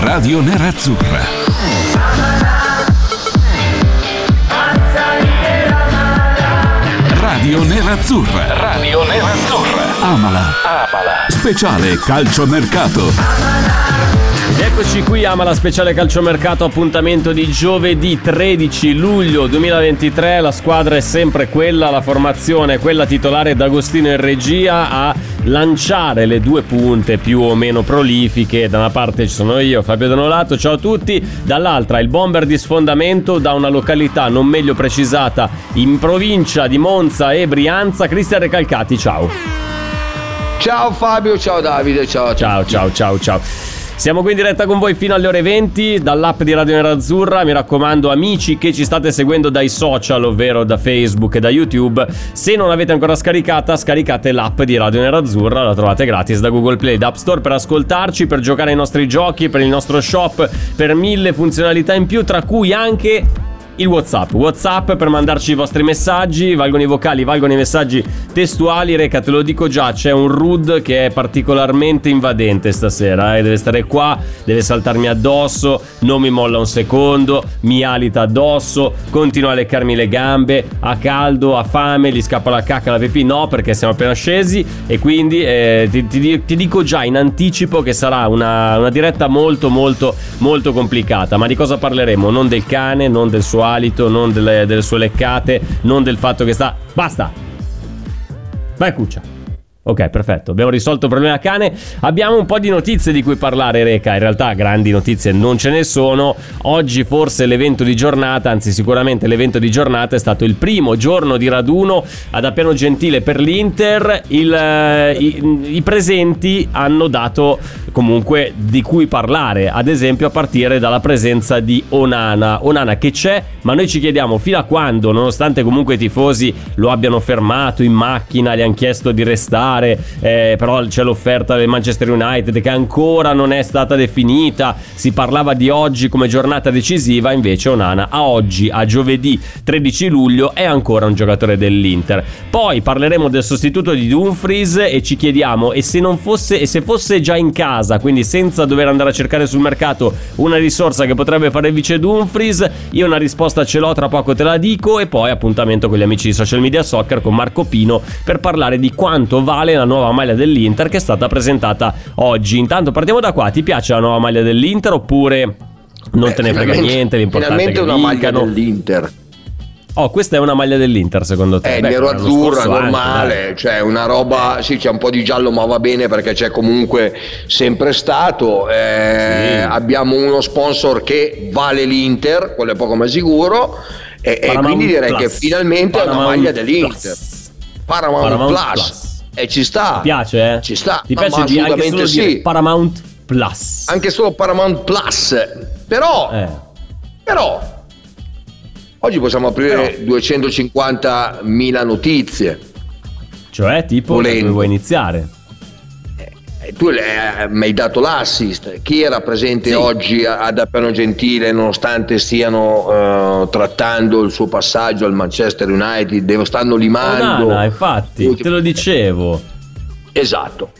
Radio Nerazzurra. Radio Nerazzurra. Radio Nerazzurra. Amala. Amala. Speciale calciomercato. Eccoci qui, Amala Speciale Calciomercato, appuntamento di giovedì 13 luglio 2023, la squadra è sempre quella, la formazione è quella titolare d'Agostino in regia a lanciare le due punte più o meno prolifiche, da una parte ci sono io, Fabio Donolato, ciao a tutti, dall'altra il bomber di sfondamento da una località non meglio precisata in provincia di Monza e Brianza, Cristian Recalcati, ciao. Ciao Fabio, ciao Davide, ciao. Ciao, ciao, ciao, ciao. Siamo qui in diretta con voi fino alle ore 20 dall'app di Radio Nerazzurra. Mi raccomando, amici che ci state seguendo dai social, ovvero da Facebook e da YouTube, se non l'avete ancora scaricata, scaricate l'app di Radio Nerazzurra. La trovate gratis da Google Play ed App Store per ascoltarci, per giocare ai nostri giochi, per il nostro shop, per mille funzionalità in più, tra cui anche il WhatsApp. WhatsApp per mandarci i vostri messaggi, valgono i vocali, valgono i messaggi testuali. Reca, te lo dico già, c'è un Rud che è particolarmente invadente stasera. Eh? Deve stare qua, deve saltarmi addosso, non mi molla un secondo, mi alita addosso, continua a leccarmi le gambe, ha caldo, ha fame, gli scappa la cacca, la pipì. No, perché siamo appena scesi e quindi eh, ti, ti- ti dico già in anticipo che sarà una, una diretta molto molto molto complicata. Ma di cosa parleremo? Non del cane, non del suo alito, non delle, delle sue leccate, non del fatto che sta... Basta! Vai cuccia. Ok, perfetto. Abbiamo risolto il problema cane. Abbiamo un po' di notizie di cui parlare, Reca. In realtà grandi notizie non ce ne sono. Oggi forse l'evento di giornata, anzi sicuramente l'evento di giornata è stato il primo giorno di raduno ad Appiano Gentile per l'Inter. Il, eh, i, I presenti hanno dato comunque di cui parlare, ad esempio a partire dalla presenza di Onana. Onana che c'è, ma noi ci chiediamo fino a quando, nonostante comunque i tifosi lo abbiano fermato in macchina, gli hanno chiesto di restare, eh, però c'è l'offerta del Manchester United che ancora non è stata definita, si parlava di oggi come giornata decisiva, invece Onana a oggi, a giovedì 13 luglio, è ancora un giocatore dell'Inter. Poi parleremo del sostituto di Dumfries e ci chiediamo e se fosse e se fosse già in casa, quindi senza dover andare a cercare sul mercato una risorsa che potrebbe fare vice Dumfries, io una risposta ce l'ho, tra poco te la dico e poi appuntamento con gli amici di Social Media Soccer con Marco Pino per parlare di quanto vale la nuova maglia dell'Inter che è stata presentata oggi. Intanto partiamo da qua, ti piace la nuova maglia dell'Inter oppure non Beh, te ne frega niente, l'importante è che una maglia dell'Inter. Oh, questa è una maglia dell'Inter secondo te? È Beh, nero azzurra, anche, normale, dai. cioè una roba, sì c'è un po' di giallo ma va bene perché c'è comunque sempre stato, eh, Sì. abbiamo uno sponsor che vale l'Inter, quello è poco ma sicuro, e, e Paramount quindi direi Plus. che finalmente è una Paramount maglia dell'Inter. Plus. Paramount, Paramount Plus. Plus. E ci sta. Ti piace, eh? Ci sta. Ti piace di- anche solo assolutamente dire sì. Paramount Plus? Anche solo Paramount Plus. Però, Eh. però, oggi possiamo aprire 250.000 notizie. Cioè, tipo, Volendo. dove vuoi iniziare? Eh, Tu eh, mi hai dato l'assist. Chi era presente Sì. oggi ad Appeno Gentile, nonostante stiano eh, trattando il suo passaggio al Manchester United, devo stanno limando. Onana, infatti, te lo dicevo. Esatto.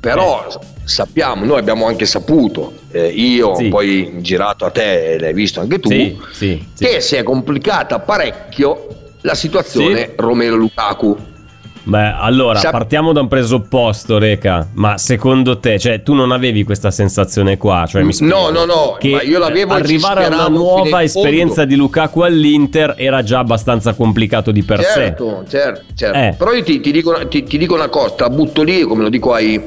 Però sappiamo, noi abbiamo anche saputo, eh, io Sì. poi girato a te, l'hai visto anche tu, Sì, sì, che si è complicata parecchio la situazione. Romero Lukaku. Beh, allora, Sap- partiamo da un presupposto, Reca. Ma secondo te, cioè, tu non avevi questa sensazione qua? Cioè, mi spiego, No, no, no, che ma io l'avevo Arrivare a una nuova esperienza fondo. di Lukaku all'Inter era già abbastanza complicato di per sé. Certo, certo, certo. Eh. Però io ti, ti dico, ti- ti dico una cosa, la butto lì, come lo dico ai,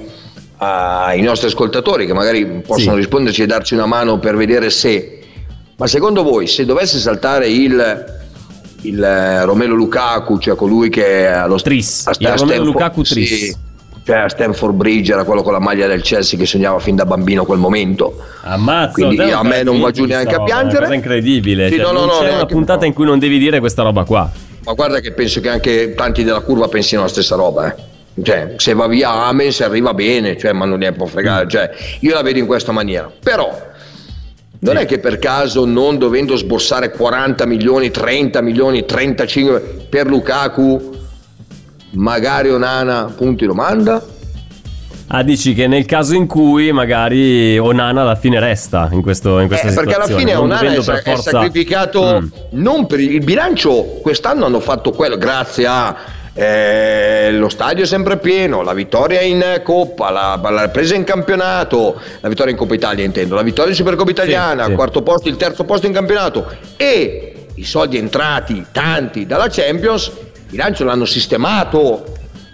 ai nostri ascoltatori che magari possono Sì. risponderci e darci una mano per vedere se... Ma secondo voi, se dovesse saltare il, il eh, Romelo Lukaku, cioè colui che allo Tris, a- il a Stanford- Lukaku sì, Tris. Cioè a Stanford Bridge era quello con la maglia del Chelsea che sognava fin da bambino quel momento. Ammazza, Quindi a me non va giù questa neanche a piangere. È una cosa incredibile. Sì, cioè, no, no, no, c'è una puntata in cui non devi dire questa roba qua. Ma guarda che penso che anche tanti della curva pensino la stessa roba, eh. Cioè, se va via Amen, se arriva bene, cioè, ma non ne può fregare. Cioè, io la vedo in questa maniera. Però, non Sì. è che per caso non dovendo sborsare 40 milioni, 30 milioni, 35 per Lukaku, magari Onana, punto di domanda? Ah, dici che nel caso in cui magari Onana alla fine resta in, questo, in questa Eh, perché situazione. alla fine non Onana è, sa- per è forza- sacrificato Mm. non per il bilancio quest'anno hanno fatto quello grazie a eh, lo stadio è sempre pieno la vittoria in Coppa la, la presa in campionato la vittoria in Coppa Italia intendo la vittoria in Supercoppa Italiana sì. il quarto posto il terzo posto in campionato e i soldi entrati tanti dalla Champions il bilancio l'hanno sistemato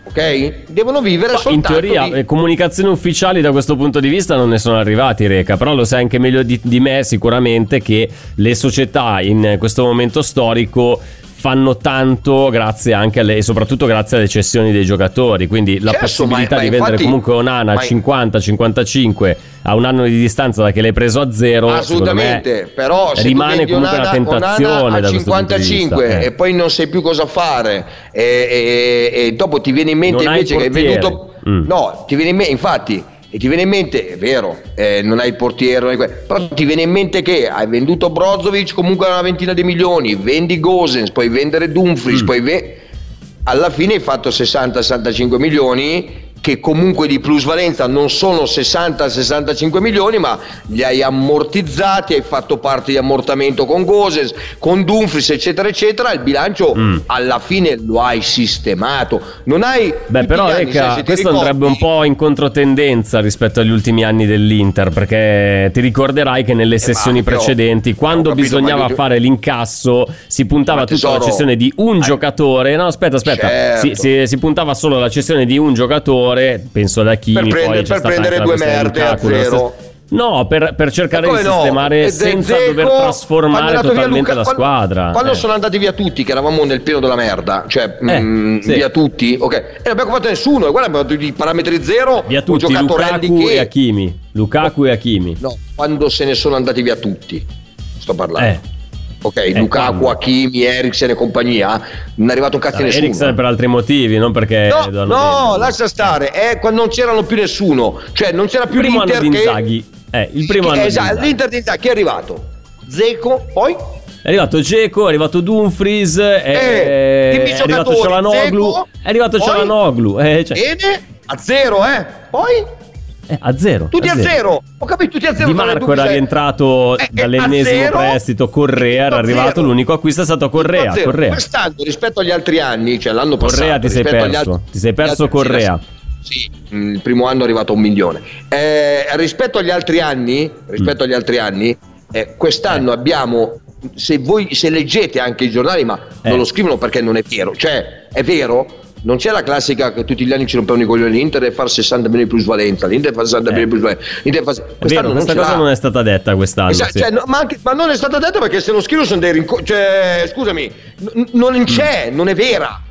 ok devono vivere Ma In soltanto teoria, di- comunicazioni ufficiali da questo punto di vista non ne sono arrivati, Reca. Però lo sai anche meglio di, di me, sicuramente, che le società in questo momento storico fanno tanto grazie anche alle, e soprattutto grazie alle cessioni dei giocatori. Quindi la Certo, possibilità ma- ma di vendere infatti- comunque Onana a ma- 50-55 a un anno di distanza da che l'hai preso a zero, secondo me Assolutamente, però rimane comunque una Onana- tentazione Onana da a questo punto di 55 vista, eh. e poi non sai più cosa fare e, e- e dopo ti viene in mente Non invece che hai venduto Mm. no, ti viene in mente infatti e ti viene in mente, è vero, eh, non hai il portiere, hai que- però ti viene in mente che hai venduto Brozovic comunque a una ventina di milioni, vendi Gosens, puoi vendere Dumfries, Mm. poi ve- alla fine hai fatto 60-65 milioni che comunque di plusvalenza non sono 60-65 milioni ma li hai ammortizzati, hai fatto parte di ammortamento con Gosens, con Dumfries eccetera eccetera, il bilancio Mm. alla fine lo hai sistemato, non hai... Beh, però, anni, Reca, sai, questo ricordi- andrebbe un po' in controtendenza rispetto agli ultimi anni dell'Inter, perché ti ricorderai che nelle sessioni Eh, ma, però, precedenti, quando capito, bisognava ma fare l'incasso, si puntava Ma tutta tesoro, cessione di un eh, giocatore. No, aspetta, aspetta, certo. si, si- si puntava solo alla cessione di un giocatore, penso ad Hakimi, Per prendere- poi per prendere due merde a zero. No, per, per cercare di no? sistemare E senza Dzeko, dover trasformare totalmente Luca- la quando- squadra. Quando Eh. sono andati via tutti, che eravamo nel pieno della merda, cioè Eh, mm, sì. via tutti, ok, e non abbiamo fatto nessuno, e guarda, abbiamo fatto i parametri zero, Via tutti, Lukaku che- e Hakimi. Lukaku e Hakimi. No, quando se ne sono andati via tutti, sto parlando. Eh. Ok, Lukaku, quando? Hakimi, Eriksen e compagnia, non è arrivato un cazzo di nessuno. Eriksen per altri motivi, non perché No, no, vendere. lascia stare, è quando non c'erano più nessuno, cioè non c'era più primo anno l'Inter di che... Inzaghi. Eh, il primo che- anno di esatto, Inzaghi. l'Inter di Inzaghi, chi è arrivato? Zeco, poi? È arrivato Geco, è arrivato Dumfries, è, Eh, dimmi è arrivato Cialanoglu, Dzeko, è arrivato? Cialanoglu, eh, cioè, Bene, a zero, eh. Poi? Eh, a zero. Tutti a zero. Ho capito, tutti a zero. Di Marco era rientrato Eh, eh, dall'ennesimo zero, prestito, Correa era arrivato, zero. l'unico acquisto è stato Correa, zero. Correa. Quest'anno rispetto agli altri anni, cioè l'anno passato, Correa ti sei perso, altri- ti sei perso Correa. Sì, mm, il primo anno è arrivato a un milione. Eh, rispetto agli altri anni, rispetto Mm. agli altri anni, eh, quest'anno abbiamo se voi se leggete anche i giornali, ma Eh. non lo scrivono perché non è vero, cioè è vero, non c'è la classica che tutti gli anni ci rompevano i coglioni l'Inter deve fare 60 milioni di plusvalenza, l'Inter fa 60 Eh. milioni di plusvalenza, l'Inter fa... Vero, non questa cosa l'ha. non è stata detta quest'anno. Esatto, sì. cioè, no, ma, anche- ma non è stata detta perché se lo scrivo sono dei rinco- cioè, scusami, n- non c'è, non è vera.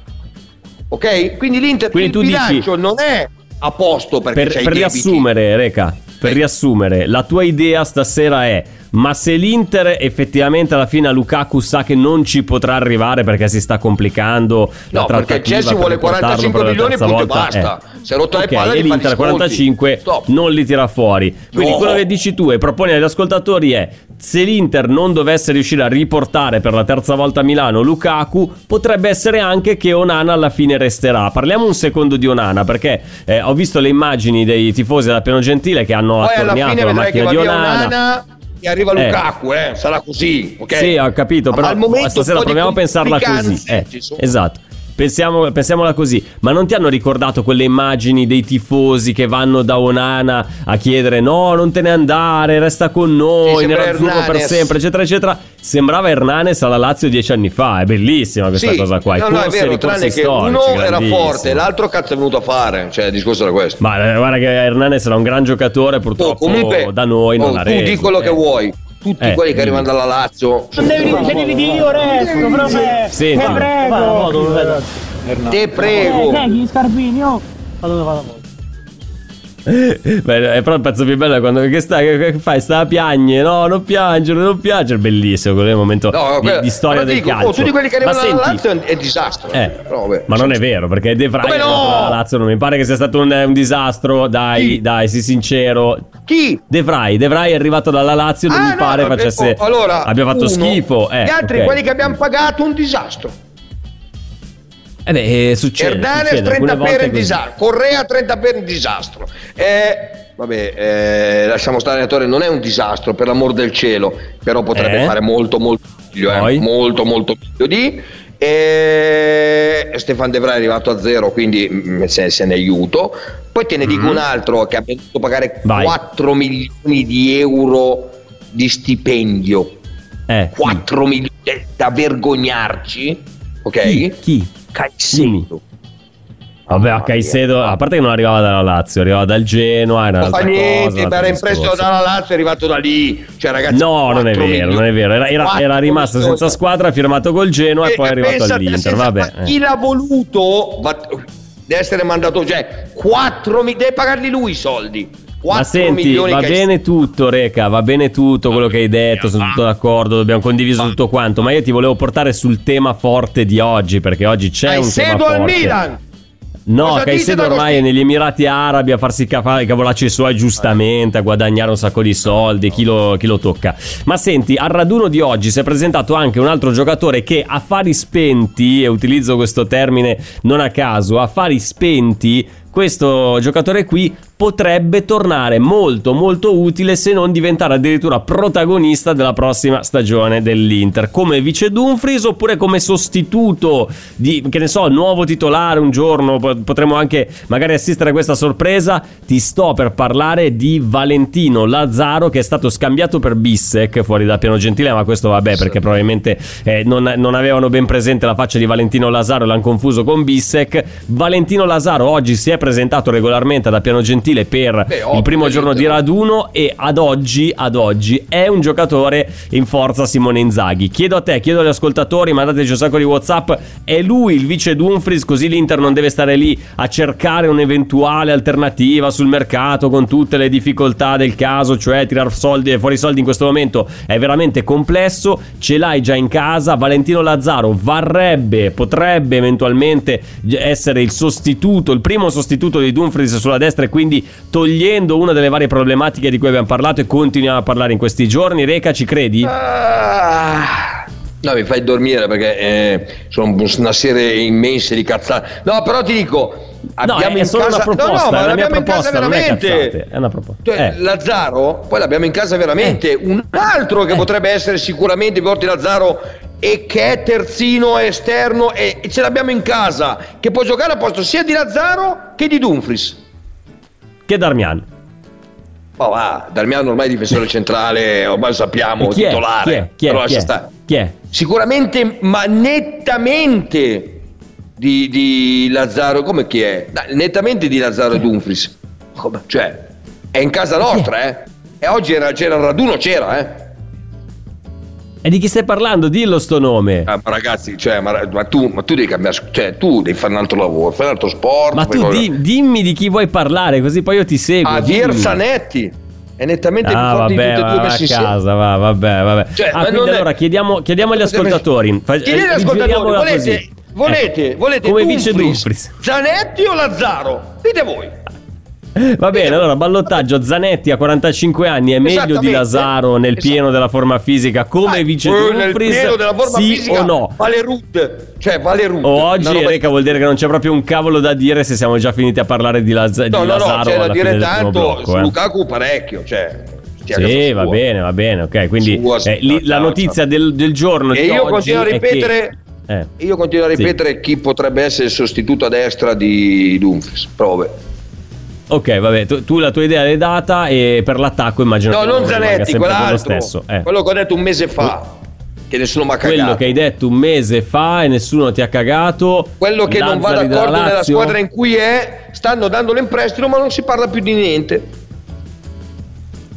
Ok? Quindi l'Inter Quindi il tu dici- bilancio non è a posto perché per, per riassumere, Reca, per Sì. riassumere, la tua idea stasera è: ma se l'Inter effettivamente alla fine a Lukaku sa che non ci potrà arrivare perché si sta complicando No, perché Chelsea vuole riportarlo 45 per la milioni, terza punto e volta, basta. eh. È rotto le Ok, palle, e l'Inter gli sconti. 45 Stop. non li tira fuori. Quindi No. quello che dici tu e proponi agli ascoltatori è: se l'Inter non dovesse riuscire a riportare per la terza volta a Milano Lukaku, potrebbe essere anche che Onana alla fine resterà. Parliamo un secondo di Onana perché eh, ho visto le immagini dei tifosi della Piano Gentile che hanno Poi attorniato la macchina di Onana. Onana e arriva Eh. Lukaku, eh. sarà così, ok? Sì, ho capito, però al momento stasera proviamo a pensarla così. Eh, esatto. Pensiamo, pensiamola così, ma non ti hanno ricordato quelle immagini dei tifosi che vanno da Onana a chiedere no, non te ne andare, resta con noi, nerazzurro per sempre, eccetera, eccetera. Sembrava Hernanes alla Lazio dieci anni fa, è bellissima questa Sì, cosa qua. i no, no, è corsi vero, tranne che uno era forte, l'altro cazzo è venuto a fare, cioè il discorso era questo. Ma eh, guarda che Hernanes era un gran giocatore, Oh, purtroppo comunque, da noi non oh, ha tu reso. di quello eh. che vuoi, tutti Eh, quelli che arrivano dalla Lazio, Non devi, devi dire io resto, però me. Senti. Te prego. te prego. Eh, gli scarpini, oh. Ma dove vado? Beh, è però il pezzo più bello è quando che stai, che fai? Sta a piagne, no, non piangere, non piangere. Bellissimo, quello è il momento No, di, di storia del dico, calcio. oh, tutti quelli che arrivano alla senti, Lazio è, è disastro. eh, Però, vabbè, ma non è vero, perché De Vrij no? dalla Lazio, non mi pare che sia stato un, un disastro. Dai, Chi? dai, sii sincero. Chi? De Vrij, De Vrij è arrivato dalla Lazio, non Ah, mi no, pare vabbè, facesse oh, allora, abbia fatto uno, schifo. Eh, gli altri, ok. quelli che abbiamo pagato, un disastro. Eh beh, eh, succede. Succede, 30 alcune volte per così. disastro. Correa 30 per in disastro. Eh, vabbè, eh, lasciamo stare allenatore, non è un disastro, per l'amor del cielo, però potrebbe Eh? fare molto molto meglio, eh, molto molto meglio di. E Stefan De Vrij è arrivato a zero, quindi mm, se, se ne aiuto. Poi te ne dico un altro che ha dovuto pagare. Vai. 4 milioni di euro di stipendio. Eh, chi? 4 milioni da vergognarci, ok? Chi? Chi? Caicedo. Vabbè, a Mamma Caicedo, a parte che non arrivava dalla Lazio, arrivava dal Genoa, era Non fa niente, cosa, era discorso. dalla Lazio, è arrivato da lì. Cioè, ragazzi, No, non è 4 vero, milioni. non è vero. Era, era- 4 era rimasto milioni. senza squadra, ha firmato col Genoa e, poi è arrivato all'Inter. senza- Vabbè. ma eh. chi l'ha voluto va- deve essere mandato, cioè 4 mi- deve pagarli lui i soldi. 4 Ma senti, milioni va che- bene tutto, Reca, va bene tutto quello che hai detto, sono tutto d'accordo, abbiamo condiviso tutto quanto, ma io ti volevo portare sul tema forte di oggi, perché oggi c'è un tema Caicedo al forte. Milan. No, Caicedo ormai è negli Emirati Arabi a farsi ca- i cavolacci suoi giustamente, a guadagnare un sacco di soldi, chi lo, chi lo tocca. Ma senti, al raduno di oggi si è presentato anche un altro giocatore che affari spenti, e utilizzo questo termine non a caso, affari spenti, questo giocatore qui potrebbe tornare molto molto utile se non diventare addirittura protagonista della prossima stagione dell'Inter. Come vice Dumfries oppure come sostituto di che ne so nuovo titolare un giorno po- potremmo anche magari assistere a questa sorpresa? Ti sto per parlare di Valentino Lazzaro che è stato scambiato per Bissek fuori da piano gentile ma questo vabbè perché probabilmente eh, non, non avevano ben presente la faccia di Valentino Lazzaro l'hanno confuso con Bissek. Valentino Lazzaro oggi si è presentato regolarmente da piano gentile per Beh, il primo giorno di raduno e ad oggi, ad oggi è un giocatore in forza Simone Inzaghi. Chiedo a te, chiedo agli ascoltatori, mandateci un sacco di WhatsApp, è lui il vice Dumfries così l'Inter non deve stare lì a cercare un'eventuale alternativa sul mercato con tutte le difficoltà del caso, cioè tirar soldi fuori soldi in questo momento è veramente complesso, ce l'hai già in casa, Valentino Lazzaro varrebbe, potrebbe eventualmente essere il sostituto, il primo sostituto di Dumfries sulla destra e quindi togliendo una delle varie problematiche di cui abbiamo parlato e continuiamo a parlare in questi giorni. Reca, ci credi? Ah, no, mi fai dormire perché eh, sono una serie immensa di cazzate. No, però ti dico, No, abbiamo è in solo casa... una proposta, no, no, è ma l'abbiamo in casa è veramente. cazzate, è una proposta. Cioè, Eh. Lazzaro, poi l'abbiamo in casa veramente. Un altro che Eh. potrebbe essere sicuramente Porti Lazzaro e che è terzino esterno e, e ce l'abbiamo in casa, che può giocare a posto sia di Lazzaro che di Dumfries. Che Darmian. Ma va, Darmiano ormai è difensore centrale, ormai lo sappiamo, Chi è? titolare. Chi è? Chi è? Chi è? Chi è? Sicuramente, ma nettamente di, di Lazzaro, come chi è? Nettamente di Lazzaro Dumfries. Cioè, è in casa nostra, eh. E oggi era- c'era il raduno, c'era, eh. E di chi stai parlando? Dillo sto nome. Ah, ma ragazzi, cioè, ma, ma tu, ma tu devi cambiare, cioè, tu devi fare un altro lavoro, fare un altro sport. Ma tu di- dimmi di chi vuoi parlare, così poi io ti seguo. Ah, dimmi. Vier Zanetti. È nettamente più Ah, forte vabbè, di tutti e due a messi insieme. casa, va, vabbè, vabbè. Cioè, ah, quindi non è- allora chiediamo, chiediamo agli ascoltatori. Chiedete agli eh, ascoltatori, volete, così. volete, Eh, volete come Dumfries. Zanetti o Lazzaro? Dite voi. Va bene, allora ballottaggio Zanetti a 45 anni è meglio di. Lazaro nel Esatto. pieno della forma fisica come Dai, vice nel pieno della forma sì fisica o no? Vale Rudd, cioè vale Rudd. Una oggi roba Reca vuol dire che non c'è proprio un cavolo da dire se siamo già finiti a parlare di, Laz- No, di no, no, Lazaro c'è da dire tanto blocco, eh. Lukaku parecchio, cioè Sì, va bene, va bene, ok. Quindi Sua, eh, lì ciao, la notizia ciao. del, del giorno E di io continuo a ripetere Eh. Io continuo a Sì. ripetere chi potrebbe essere il sostituto a destra di Dumfries. Prove. Ok, vabbè, tu, tu la tua idea l'hai data e per l'attacco immagino No, che non Zanetti, quello stesso. eh. Quello che ho detto un mese fa. Che nessuno mi ha cagato. Quello che hai detto un mese fa e nessuno ti ha cagato. Quello che non va Lazzari d'accordo nella squadra in cui è, stanno dandolo in prestito, ma non si parla più di niente.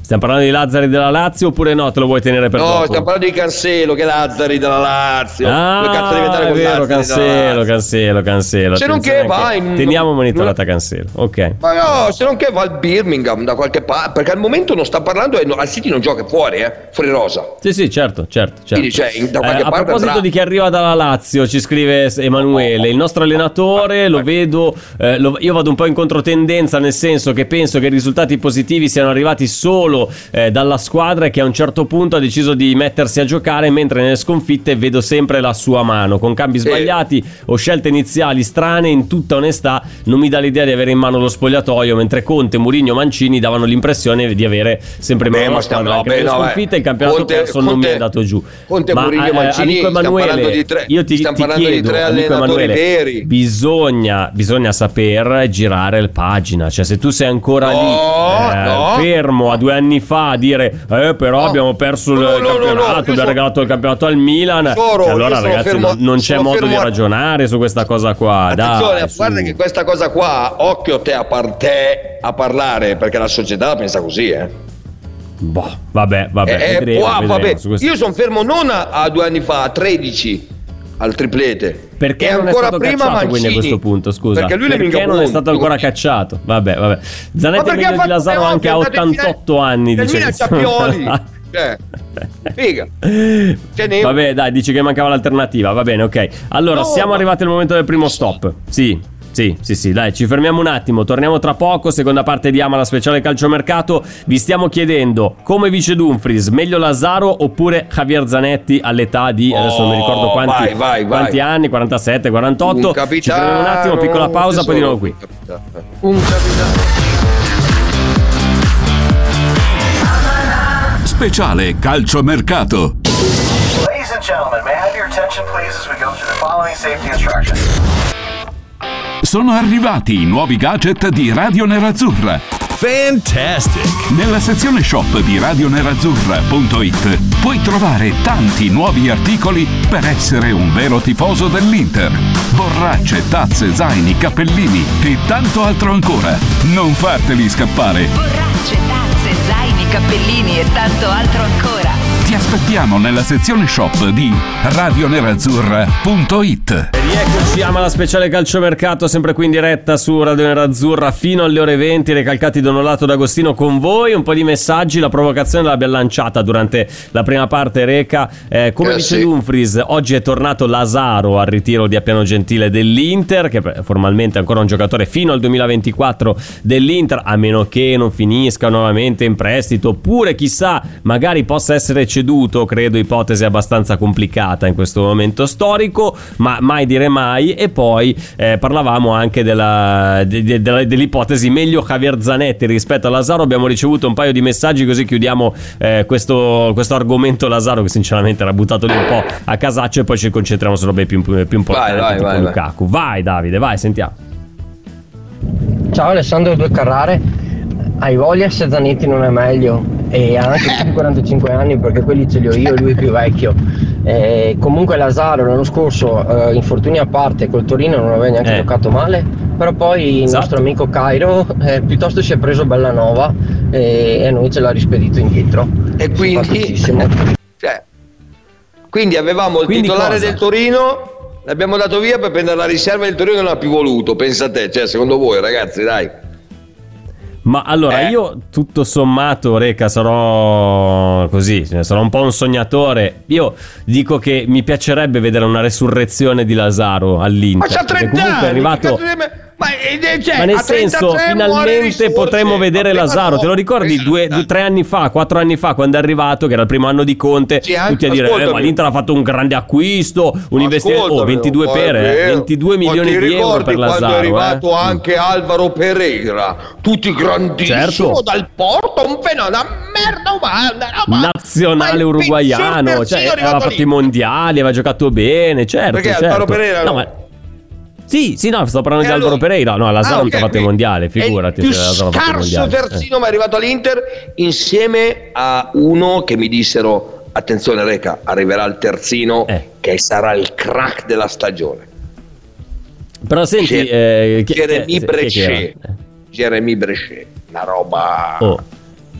Stiamo parlando di Lazzari della Lazio oppure no? Te lo vuoi tenere per No, dopo? stiamo parlando di Cancelo, che Lazzari della Lazio. Ah, cazzo diventare è vero, Cancelo? Cancelo, Cancelo. Se non che va in- Teniamo monitorata Cancelo, ok. Ma no, se non che va al Birmingham da qualche parte, perché al momento non sta parlando e no- al City non gioca fuori, eh, fuori rosa. Sì, sì, certo, certo. certo. Quindi, cioè, da qualche a parte proposito andrà. di chi arriva dalla Lazio, ci scrive Emanuele, il nostro allenatore lo vedo, eh, lo- io vado un po' in controtendenza, nel senso che penso che i risultati positivi siano arrivati solo eh, dalla squadra e che a un certo punto ha deciso di mettersi a giocare, mentre nelle sconfitte vedo sempre la sua mano, con cambi Sì. sbagliati o scelte iniziali strane, in tutta onestà non mi dà l'idea di avere in mano lo spogliatoio, mentre Conte, Mourinho, Mancini davano l'impressione di avere sempre in Beh, mano ma la stiamo- squadra, no, anche beh, nelle no, sconfitte eh. il campionato Conte- perso non mi è Conte- andato giù. Conte, Ma, Mourinho, eh, Mancini, amico stiamo Emanuele, tre- io ti, stiamo ti chiedo, tre amico Emanuele, veri. bisogna, bisogna saper girare il pagina, cioè se tu sei ancora No, lì eh, no. fermo a due anni fa a dire eh però No. abbiamo perso il No, no, no, campionato, io abbiamo sono- regalato il campionato al Milan, Tesoro, cioè, io allora ragazzi fermo- non, non c'è modo di fermo a- ragionare su questa cosa qua, Attenzione, dai, guarda che questa cosa qua, occhio te a, par- te a parlare, perché la società la pensa così, eh. Boh, vabbè, vabbè, Eh, eh, vedremo, qua, vedremo vabbè. Io sono fermo non a, a due anni fa, a 13 al triplete. Perché E non è stato prima cacciato quindi a Mancini. questo punto, scusa? Perché lui Perché non è stato ancora cacciato? Vabbè, vabbè. Zanetti ha di le anche a ovvie, è andato in 88 anni, Nel dice. Milan c'ha Pioli. Cioè, figa. Vabbè, dai, dici che mancava l'alternativa. Va bene, ok. Allora, No, siamo ma- arrivati al momento del primo stop. Sì. Sì, sì, sì, dai, ci fermiamo un attimo, torniamo tra poco, seconda parte di Ama, la speciale calciomercato. Vi stiamo chiedendo, come vice Dumfries, meglio Lazaro oppure Javier Zanetti all'età di, adesso non mi ricordo Oh, quanti, vai, vai, vai. quanti anni, 47, 48. Un ci fermiamo un attimo, piccola pausa, poi di nuovo qui. Un capitano. Speciale calciomercato. Ladies and gentlemen, may I have your attention please as we go through the following safety instructions. Sono arrivati i nuovi gadget di Radio Nerazzurra. Fantastic. Nella sezione shop di radionerazzurra.it puoi trovare tanti nuovi articoli per essere un vero tifoso dell'Inter. Borracce, tazze, zaini, cappellini e tanto altro ancora. Non farteli scappare. Borracce, tazze, zaini, cappellini e tanto altro ancora. Ti aspettiamo nella sezione shop di radionerazzurra.it. Rieccoci ama la speciale calciomercato, sempre qui in diretta su Radio Nerazzurra fino alle ore 20, recalcati Donolato D'Agostino con voi, un po' di messaggi, la provocazione l'abbiamo lanciata durante la prima parte Reca, eh, come Eh, dice sì. Dumfries, oggi è tornato Lazaro al ritiro di Appiano Gentile dell'Inter, che formalmente è ancora un giocatore fino al 2024 dell'Inter, a meno che non finisca nuovamente in prestito, oppure chissà, magari possa essere ceduto, credo ipotesi abbastanza complicata in questo momento storico, ma mai dire mai. E poi eh, parlavamo anche della- de- de- della- dell'ipotesi meglio Javier Zanetti rispetto a Lazaro. Abbiamo ricevuto un paio di messaggi, così chiudiamo eh, questo, questo argomento Lazaro, che sinceramente era buttato lì un po' a casaccio, e poi ci concentriamo su robe più, più importanti, Vai, vai, vai. Lukaku. Vai, Davide, vai, sentiamo. Ciao Alessandro Due Carrare, hai voglia se Zanetti non è meglio e ha anche più di 45 anni perché quelli ce li ho io e lui è più vecchio. Eh, comunque Lazaro l'anno scorso, eh, infortuni a parte, col Torino non aveva neanche Eh. giocato male, però poi il Esatto. nostro amico Cairo eh, piuttosto si è preso Bellanova e, e a noi ce l'ha rispedito indietro. E quindi, cioè, quindi avevamo il Quindi titolare cosa? del Torino, l'abbiamo dato via per prendere la riserva del Torino che non ha più voluto. Pensa a te, cioè, secondo voi, ragazzi, dai. Ma allora Eh. io tutto sommato, Reca, sarò così, cioè, sarò un po' un sognatore. Io dico che mi piacerebbe vedere una resurrezione di Lazaro Ma all'Inter. c'ha perché 30 comunque anni, è arrivato... che Ma, eh, cioè, Ma nel senso, 33 muore di finalmente potremmo vedere Lazaro. no, Te lo ricordi prima due, due- tre anni fa, quattro anni fa, quando è arrivato, che era il primo anno di Conte, Sì, anche- tutti a dire: eh, ma l'Inter ha fatto un grande acquisto, un investimento. Oh, Ascoltami, 22 ma per, è eh, vero. 22 Ma milioni di euro per Lazaro. quando è arrivato eh? anche Alvaro Pereira, tutti grandissimo Certo. dal Porto, un fenomeno, una merda umana, roba- nazionale uruguaiano, cioè aveva fatto lì. i mondiali, aveva giocato bene, certo. Perché certo. Alvaro Pereira no? ma- Sì, sì, no, sto parlando E di Alvaro allora- Pereira. No, Lazaro Ah, non ok, ha fatto i quindi mondiali, figurati. È il più scarso. Eh. terzino mai arrivato all'Inter insieme a uno che mi dissero attenzione Reca, arriverà il terzino Eh. che sarà il crack della stagione. Però senti, Jer- eh, chi- Jeremy? Brechet. Jeremy Brechet, una roba Oh,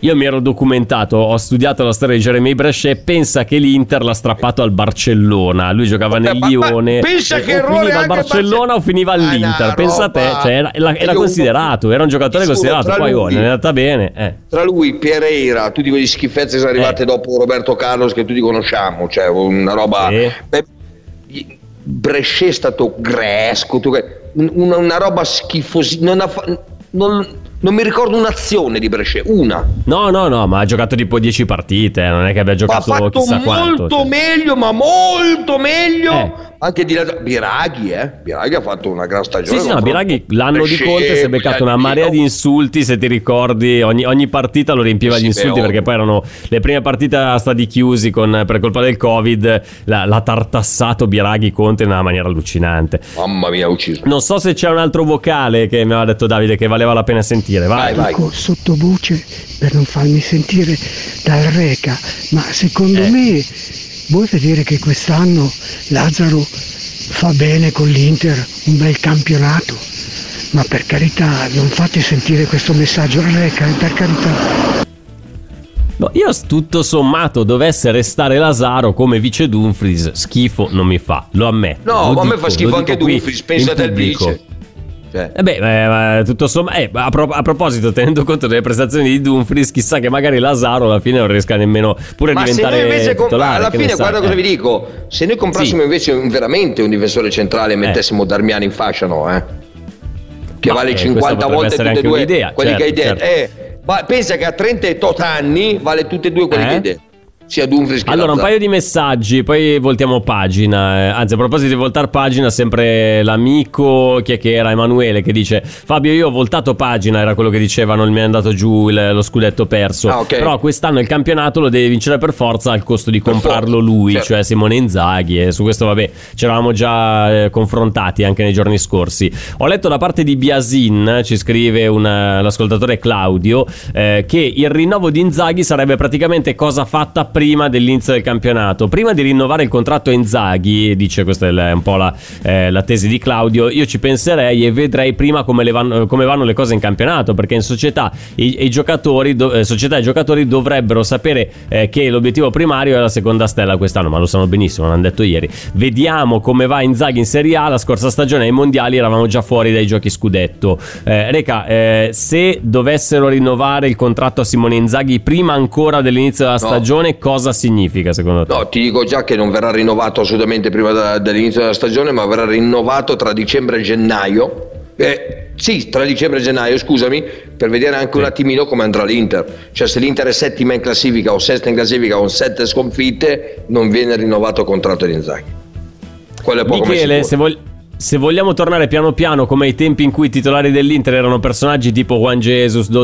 Io mi ero documentato, ho studiato la storia di Jeremy Brescia pensa che l'Inter l'ha strappato al Barcellona. Lui giocava nel ma- Lione. pensa e che o finiva al Barcellona o finiva Ah, all'Inter. una pensa a te, cioè, era, era- era considerato, era un giocatore considerato. Poi oh, lui- è andata bene. Eh. Tra lui, Pereira, tutti quegli schifezze sono arrivate Eh. dopo Roberto Carlos che tutti conosciamo, cioè una roba... Sì. Beh, Brescia è stato gresco, una, una roba schifosa, non, ha fa- non- non mi ricordo un'azione di Brescia, una. No, no, no, ma ha giocato tipo 10 partite. eh, Non è che abbia Ma ha giocato fatto chissà quanto. molto cioè. meglio, ma molto meglio. Eh. Anche di là, Biraghi, eh. Biraghi ha fatto una gran stagione. Sì, sì, no, Biraghi l'anno di Brescia, Conte si è beccato una marea di insulti, se ti ricordi, ogni, ogni partita lo riempiva Sì, di insulti beh, perché poi erano le prime partite a stadi chiusi con- per colpa del Covid, l'ha, l'ha tartassato Biraghi Conte in una maniera allucinante. Mamma mia, ha ucciso. Non so se c'è un altro vocale che mi aveva detto Davide che valeva la pena sentire, vai. Vai, vai. Dico sottovoce per non farmi sentire dal Reca, ma secondo Eh. me vuoi vedere che quest'anno Lazzaro fa bene con l'Inter, un bel campionato. Ma per carità, non fate sentire questo messaggio al Reca, eh, per carità. No, io tutto sommato dovesse restare Lazaro come vice Dumfries, schifo non mi fa, lo ammetto. No, lo ma a me dico, fa schifo anche dico Dumfries, pensa in del pubblico. vice. Eh beh, eh, ma tutto sommato, eh, a, pro- a proposito, tenendo conto delle prestazioni di Dumfries, chissà che magari Lazaro alla fine non riesca nemmeno pure a diventare invece com- titolare. alla fine guarda cosa eh. vi dico, se noi comprassimo Sì. invece un- veramente un difensore centrale e mettessimo Darmiani in fascia no, eh. Che Ma, vale eh, questa 50 potrebbe volte tutte e due un'idea, quelli che hai certo, detto. certo. Eh, ma pensa che a 38 anni vale tutte e due quelli Eh? che hai detto. Sia Dumfries che Allora, un paio di messaggi, poi voltiamo pagina. eh. Anzi, a proposito di voltare pagina, sempre l'amico chi è che era Emanuele che dice: Fabio, io ho voltato pagina, era quello che diceva, non mi è andato giù il- lo scudetto perso. Ah, ok. Però quest'anno il campionato lo deve vincere per forza al costo di comprarlo lui, certo. cioè Simone Inzaghi. E su questo, vabbè, ci eravamo già eh, confrontati anche nei giorni scorsi. Ho letto da parte di Biasin, ci scrive un, eh, l'ascoltatore Claudio, eh, che il rinnovo di Inzaghi sarebbe praticamente cosa fatta prima dell'inizio del campionato. Prima di rinnovare il contratto a Inzaghi, dice questa è un po' la, eh, la tesi di Claudio, io ci penserei e vedrei prima come, vanno, come vanno le cose in campionato, perché in società i, i giocatori, do- eh, società e giocatori dovrebbero sapere eh, che l'obiettivo primario è la seconda stella quest'anno, ma lo sanno benissimo, l'hanno detto ieri. Vediamo come va Inzaghi in Serie A, la scorsa stagione ai mondiali eravamo già fuori dai giochi scudetto. Eh, Reca, eh, se dovessero rinnovare il contratto a Simone Inzaghi prima ancora dell'inizio della No. stagione, cosa significa secondo te? No, ti dico già che non verrà rinnovato assolutamente prima da- dell'inizio della stagione, ma verrà rinnovato tra dicembre e gennaio. Eh, sì, tra dicembre e gennaio, scusami, per vedere anche un attimino come andrà l'Inter. Cioè, se l'Inter è settima in classifica o sesta in classifica con sette sconfitte, non viene rinnovato il contratto di Inzaghi. Quello è poco Michele, se, vog- se vogliamo tornare piano piano come ai tempi in cui i titolari dell'Inter erano personaggi tipo Juan Jesus, Do-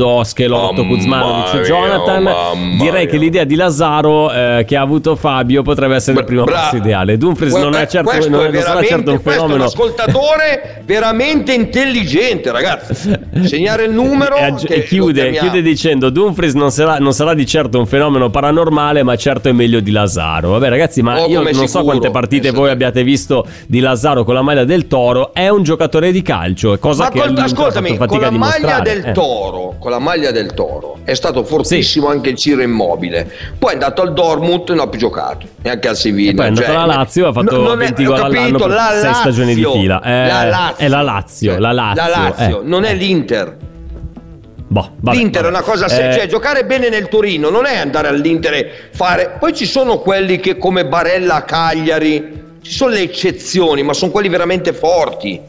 Dosche, Lotto, Mamma Kuzmanovic, Jonathan. mamma Direi mia. che l'idea di Lazaro eh, che ha avuto Fabio potrebbe essere il primo passo ideale. Dumfries non è certo, non è non sarà certo un questo è fenomeno. un ascoltatore veramente intelligente, ragazzi. Segnare il numero E, aggi- e chiude, chiude dicendo Dumfries non sarà, non sarà di certo un fenomeno paranormale ma certo è meglio di Lazaro vabbè ragazzi ma Oh, io non so sicuro, quante partite voi te. abbiate visto di Lazaro con la maglia del Toro è un giocatore di calcio cosa Ma che col- ascoltami, fatto con fatica la maglia del Eh. Toro, con la maglia del Toro, è stato fortissimo anche il Ciro Immobile. Poi è andato al Dortmund e non ha più giocato, neanche al Sevilla. E poi è andato Cioè, alla Lazio, ha fatto no- non è- 20 ho gol all'anno per la sei stagioni di fila. Eh, la Lazio. è la Lazio, la Lazio, La Lazio, eh. non è l'Inter. Boh, vabbè, L'Inter vabbè. è una cosa seria, Eh, cioè giocare bene nel Torino non è andare all'Inter e fare. Poi ci sono quelli che come Barella Cagliari, ci sono le eccezioni, ma sono quelli veramente forti.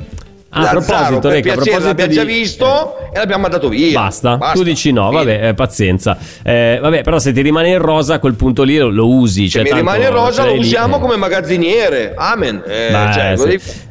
Ah, a proposito, per Lecca, piacere, l'abbiamo di- già visto e l'abbiamo mandato via. Basta. Basta. tu dici no, vabbè, eh, pazienza. Eh, vabbè, però se ti rimane in rosa, a quel punto lì lo, lo usi. Se Cioè, mi tanto rimane in rosa lo lì, usiamo eh. come magazziniere. Amen. Eh, Beh, cioè, sì.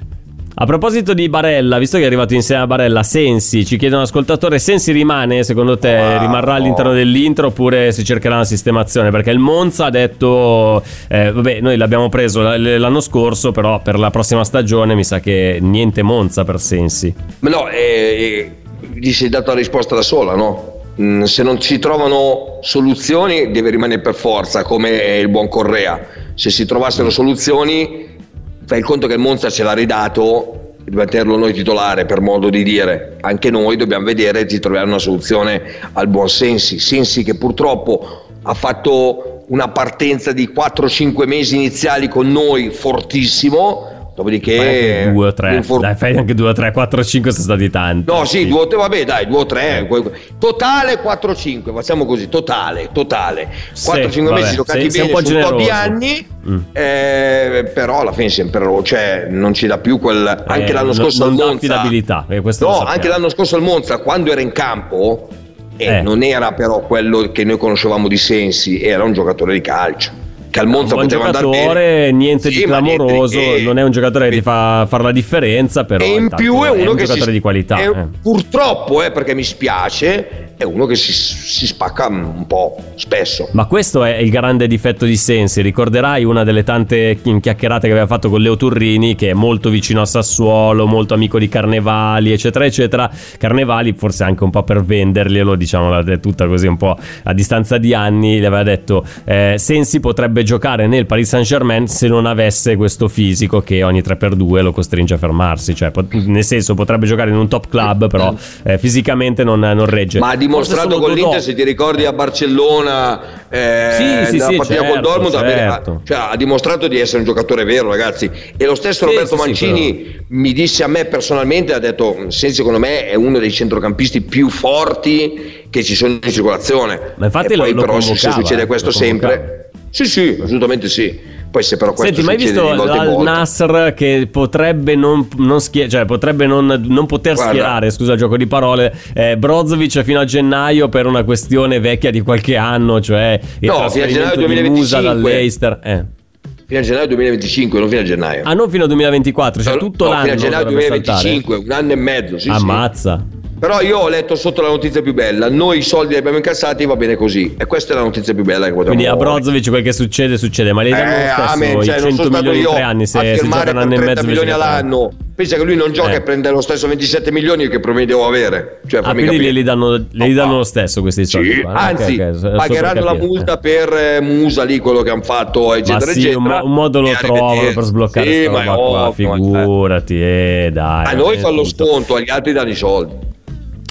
A proposito di Barella, visto che è arrivato insieme a Barella, Sensi, ci chiede un ascoltatore, Sensi rimane, secondo te, rimarrà all'interno dell'Intro oppure si cercherà una sistemazione? Perché il Monza ha detto, eh, vabbè, noi l'abbiamo preso l'anno scorso, però per la prossima stagione mi sa che niente Monza per Sensi. Ma no, eh, eh, gli sei dato la risposta da sola, no? Mm, se non si trovano soluzioni deve rimanere per forza, come il buon Correa. Se si trovassero soluzioni, fai il conto che il Monza ce l'ha ridato, dobbiamo tenerlo noi titolare per modo di dire. Anche noi dobbiamo vedere di trovare una soluzione al buon Sensi. Sensi che purtroppo ha fatto una partenza di 4-5 mesi iniziali con noi fortissimo, dopodiché... Fai anche due o tre, l'infor- dai, fai anche due o tre, quattro o cinque sono stati tanti. No, sì, due o tre, vabbè, dai, due o tre. Totale 4-5, facciamo così, totale, totale. 4-5 vabbè, mesi giocati sei- bene un po' un po' di anni, Mm. eh, però alla fine sempre cioè non ci dà più quel... Anche Eh, l'anno scorso non al Monza... affidabilità, eh, No, anche l'anno scorso al Monza, quando era in campo, eh, Eh. non era però quello che noi conoscevamo di Sensi, era un giocatore di calcio. Che al Monza un poteva andare bene. giocatore, niente Sì, di niente clamoroso, che. non è un giocatore che ti fa fare la differenza, però e in più è uno un che giocatore si, di qualità. è- eh. purtroppo eh, perché mi spiace è uno che si, si spacca un po' spesso Ma questo è il grande difetto di Sensi. Ricorderai una delle tante chiacchierate che aveva fatto con Leo Turrini, che è molto vicino a Sassuolo, molto amico di Carnevali, eccetera, eccetera. Carnevali, forse anche un po' per venderglielo, diciamo la- tutta così un po' a distanza di anni, gli aveva detto: eh, Sensi potrebbe giocare nel Paris Saint Germain se non avesse questo fisico che ogni 3x2 lo costringe a fermarsi. Cioè, pot- nel senso, potrebbe giocare in un top club, però eh, fisicamente non, non regge. ma Forse dimostrato con l'Inter se ti ricordi a Barcellona eh, Sì, sì, sì, partita certo, col Dortmund certo. cioè, ha dimostrato di essere un giocatore vero ragazzi. E lo stesso Sì, Roberto Mancini mi disse a me personalmente ha detto Sensi secondo me è uno dei centrocampisti più forti che ci sono in circolazione. Ma infatti e lo- poi lo però se- succede eh, questo sempre sì sì assolutamente sì poi se però questo Senti, ma hai succede visto Al Nasr che potrebbe non, non schie- cioè potrebbe non, non poter Guarda. schierare, scusa il gioco di parole, eh, Brozovic fino a gennaio per una questione vecchia di qualche anno, cioè il No, fino a gennaio trasferimento di Musa 2025. dall'Eister. Eh. fino a gennaio 2025 non fino a gennaio Ah, non fino al 2024, cioè tutto No, l'anno. fino a gennaio dovrebbe saltare. 2025 un anno e mezzo sì, sì. Però io ho letto sotto la notizia più bella, noi i soldi li abbiamo incassati, va bene così. E questa è la notizia più bella che potevamo Quindi a Brozovic quel che succede, succede, ma gli danno Eh, lo stesso amen, cioè, i non 100 sono stato milioni in tre anni, se, se gioca un anno e 30 mezzo milioni all'anno. Pensa che lui non gioca Eh. e prende lo stesso 27 milioni che problemi devo avere. Cioè, Ah, quindi capire. li, li danno, li danno lo stesso questi soldi. Sì. Ah, anzi, ok, ok, solo per pagheranno la multa per eh, Musa lì, quello che hanno fatto, eccetera, Ma sì, eccetera. un, mo- un modo lo trovano per sbloccare Sì, ma roba qua, ovvio, ma- figurati, eh, dai. A noi eh, fa lo sconto, agli altri danno i soldi.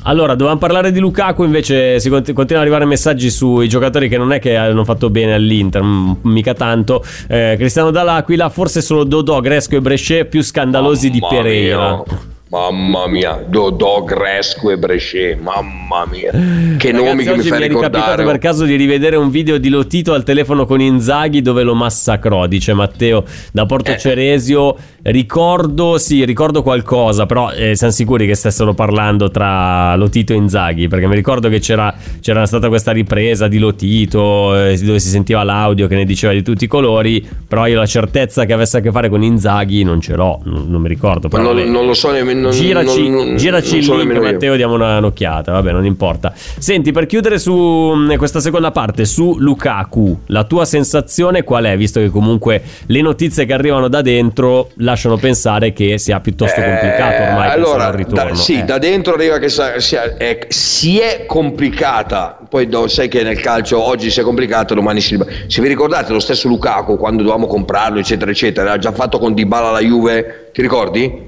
Allora, dovevamo parlare di Lukaku, invece si cont- continuano ad arrivare messaggi sui giocatori che non è che hanno fatto bene all'Inter, mm, mica tanto. Eh, Cristiano Dall'Aquila, forse solo Dodò, Gresco e Brescia più scandalosi di Mamma Pereira. mia. Mamma mia, Dodò, Gresco e Brescia, mamma mia, che nomi Ragazzi, che mi fai mi è ricapitato ricordare. per caso di rivedere un video di Lotito al telefono con Inzaghi dove lo massacrò, dice Matteo da Porto Eh. Ceresio. Ricordo, sì, ricordo qualcosa, però eh, siamo sicuri che stessero parlando tra Lotito e Inzaghi, perché mi ricordo che c'era, c'era stata questa ripresa di Lotito eh, dove si sentiva l'audio che ne diceva di tutti i colori, però io la certezza che avesse a che fare con Inzaghi non ce l'ho, non, non mi ricordo. Non, non lo so nemmeno. Non- Giraci, non- giraci non il link, io. Matteo, diamo una un'occhiata. Vabbè, non importa. Senti, per chiudere su mh, questa seconda parte, su Lukaku, la tua sensazione qual è? Visto che comunque le notizie che arrivano da dentro lasciano pensare che sia piuttosto complicato ormai Eh, allora, al ritorno. da, sì, Eh. da dentro arriva che sa- sia- è- si è complicata. Poi do- sai che nel calcio oggi si è complicata, domani si. Se vi ricordate lo stesso Lukaku quando dovevamo comprarlo, eccetera, eccetera, l'ha già fatto con Dybala alla Juve, ti ricordi?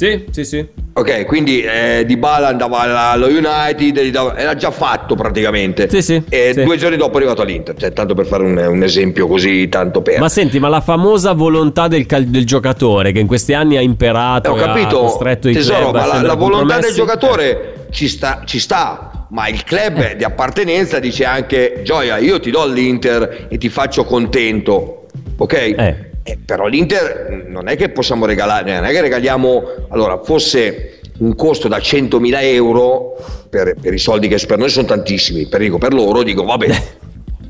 Sì, sì, sì. Ok, quindi eh, Dybala andava alla- allo United, dava- era già fatto praticamente. Sì, sì, E sì. due giorni dopo è arrivato all'Inter, cioè, tanto per fare un, un esempio così, tanto per. Ma senti, ma la famosa volontà del, cal- del giocatore che in questi anni ha imperato, Eh, ho e ha capito, costretto i tesoro, club ma la, la volontà del giocatore ci sta, ci sta, ma il club di appartenenza dice anche Gioia, io ti do all'Inter e ti faccio contento, ok? Eh. Eh, però l'Inter non è che possiamo regalare, non è che regaliamo, allora fosse un costo da 100.000 euro per, per i soldi che per noi sono tantissimi, per, dico, per loro dico vabbè,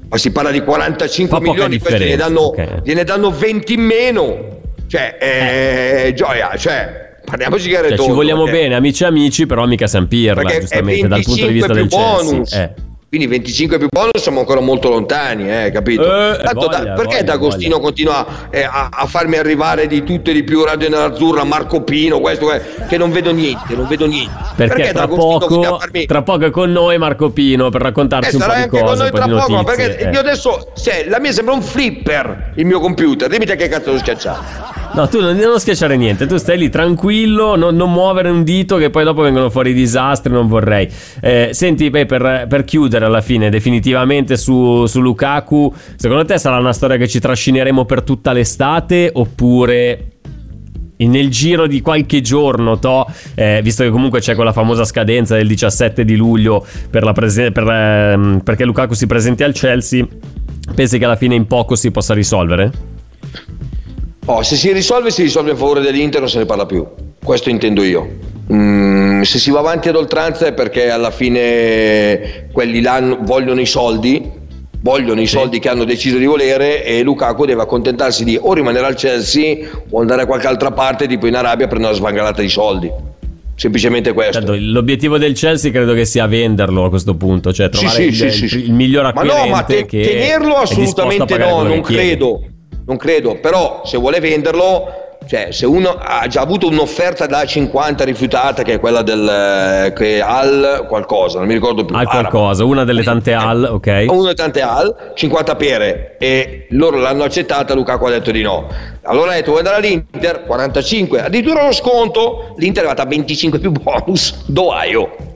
ma si parla di 45 Fa milioni, gliene danno, ok. gliene danno 20 in meno, cioè eh, gioia, cioè parliamoci chiaro e Cioè, ci vogliamo perché- bene, amici amici, però mica San Pirla, perché giustamente, dal punto di vista 25 del più Chelsea. bonus. Eh. Quindi 25 più bonus siamo ancora molto lontani, eh, capito? Eh, Tanto da- voglia, perché voglia, D'Agostino continua eh, a, a farmi arrivare di tutto e di più Radio Nerazzurra, Marco Pino, questo eh, che non vedo niente, non vedo niente. Perché, tra, D'Agostino continua poco, farmi- tra poco è con noi Marco Pino per Eh, raccontarci un po' di anche con cose, noi un po' tra di poco, notizie. perché eh. io adesso, cioè, la mia sembra un flipper il mio computer, dimmi te che cazzo lo schiacciare. No, tu non, non schiacciare niente, tu stai lì tranquillo, non, non muovere un dito che poi dopo vengono fuori i disastri, non vorrei. Eh, senti, beh, per, per chiudere alla fine definitivamente su, su Lukaku, secondo te sarà una storia che ci trascineremo per tutta l'estate oppure... Nel giro di qualche giorno, to, eh, visto che comunque c'è quella famosa scadenza del 17 di luglio per prese- per, ehm, perché Lukaku si presenti al Chelsea, pensi che alla fine in poco si possa risolvere? Oh, se si risolve, si risolve in favore dell'Inter, non se ne parla più. Questo intendo io. Mm, se si va avanti ad oltranza è perché alla fine quelli là vogliono i soldi, vogliono i soldi che hanno deciso di volere e Lukaku deve accontentarsi di o rimanere al Chelsea o andare a qualche altra parte, tipo in Arabia, a prendere una svangalata di soldi. Semplicemente questo. Certo, l'obiettivo del Chelsea credo che sia venderlo a questo punto, cioè trovare sì, il, sì, il- sì, sì. il miglior Ma acquirente no, ma te- tenerlo a assolutamente no, non che chiede. Non credo, però se vuole venderlo, cioè se uno ha già avuto un'offerta da 50 rifiutata, che è quella del eh, che al qualcosa, non mi ricordo più. Al qualcosa, una delle tante al, ok? Uno delle tante al, 50 pere e loro l'hanno accettata, Lukaku ha detto di no. Allora ha detto vuoi andare all'Inter? 45, addirittura lo sconto, l'Inter è arrivata a 25 più bonus, doaio.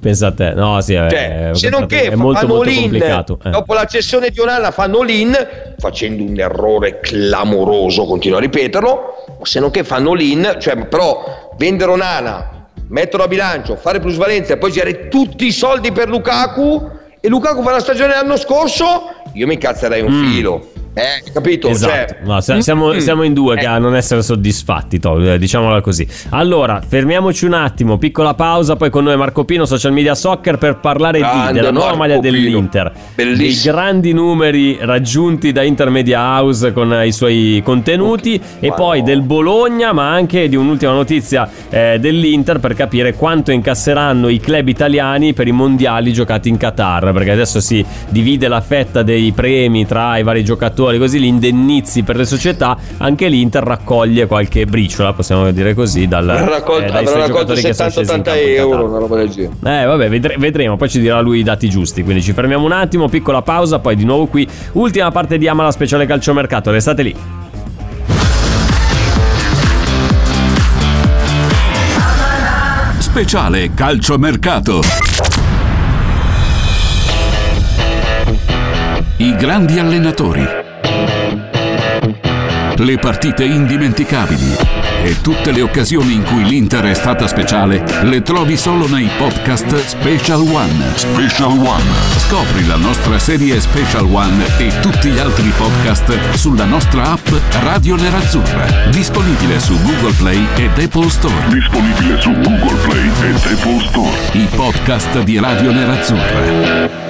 Pensa a te, no, sì, è, Cioè, è- se non che è molto fanno molto complicato. eh. dopo la cessione di Onana fanno l'in facendo un errore clamoroso continuo a ripeterlo ma se non che fanno l'in cioè però vendere Onana metterlo a bilancio fare plusvalenza e poi girare tutti i soldi per Lukaku e Lukaku fa la stagione dell'anno scorso io mi incazzerei un Mm. filo eh capito Esatto, Cioè, No, se- siamo, mm, siamo in due eh. che a non essere soddisfatti, to, eh, diciamola così. Allora, fermiamoci un attimo, piccola pausa, poi con noi Marco Pino, social media soccer, per parlare di, Grande della nuova Marco maglia Pino. dell'Inter, dei Bellissimo. grandi numeri raggiunti da Intermedia House con i suoi contenuti e Ma poi del Bologna, ma anche di un'ultima notizia eh, dell'Inter per capire quanto incasseranno i club italiani per i mondiali giocati in Qatar, perché adesso si divide la fetta dei premi tra i vari giocatori, così gli indennizi per le società, anche l'Inter raccoglie qualche briciola, possiamo dire così, dal, avrà raccolto, eh, dai suoi giocatori che sono scesi in 70-80 campo in euro una roba del genere Eh vabbè, vedre- vedremo, poi ci dirà lui i dati giusti, quindi ci fermiamo un attimo, piccola pausa, poi di nuovo qui, ultima parte di Amala speciale calciomercato, restate lì. Speciale calciomercato. I grandi allenatori. Le partite indimenticabili e tutte le occasioni in cui l'Inter è stata speciale le trovi solo nei podcast Special One. Special One. Scopri la nostra serie Special One e tutti gli altri podcast sulla nostra app Radio Nerazzurra. Disponibile su Google Play ed Apple Store. Disponibile su Google Play ed Apple Store. I podcast di Radio Nerazzurra.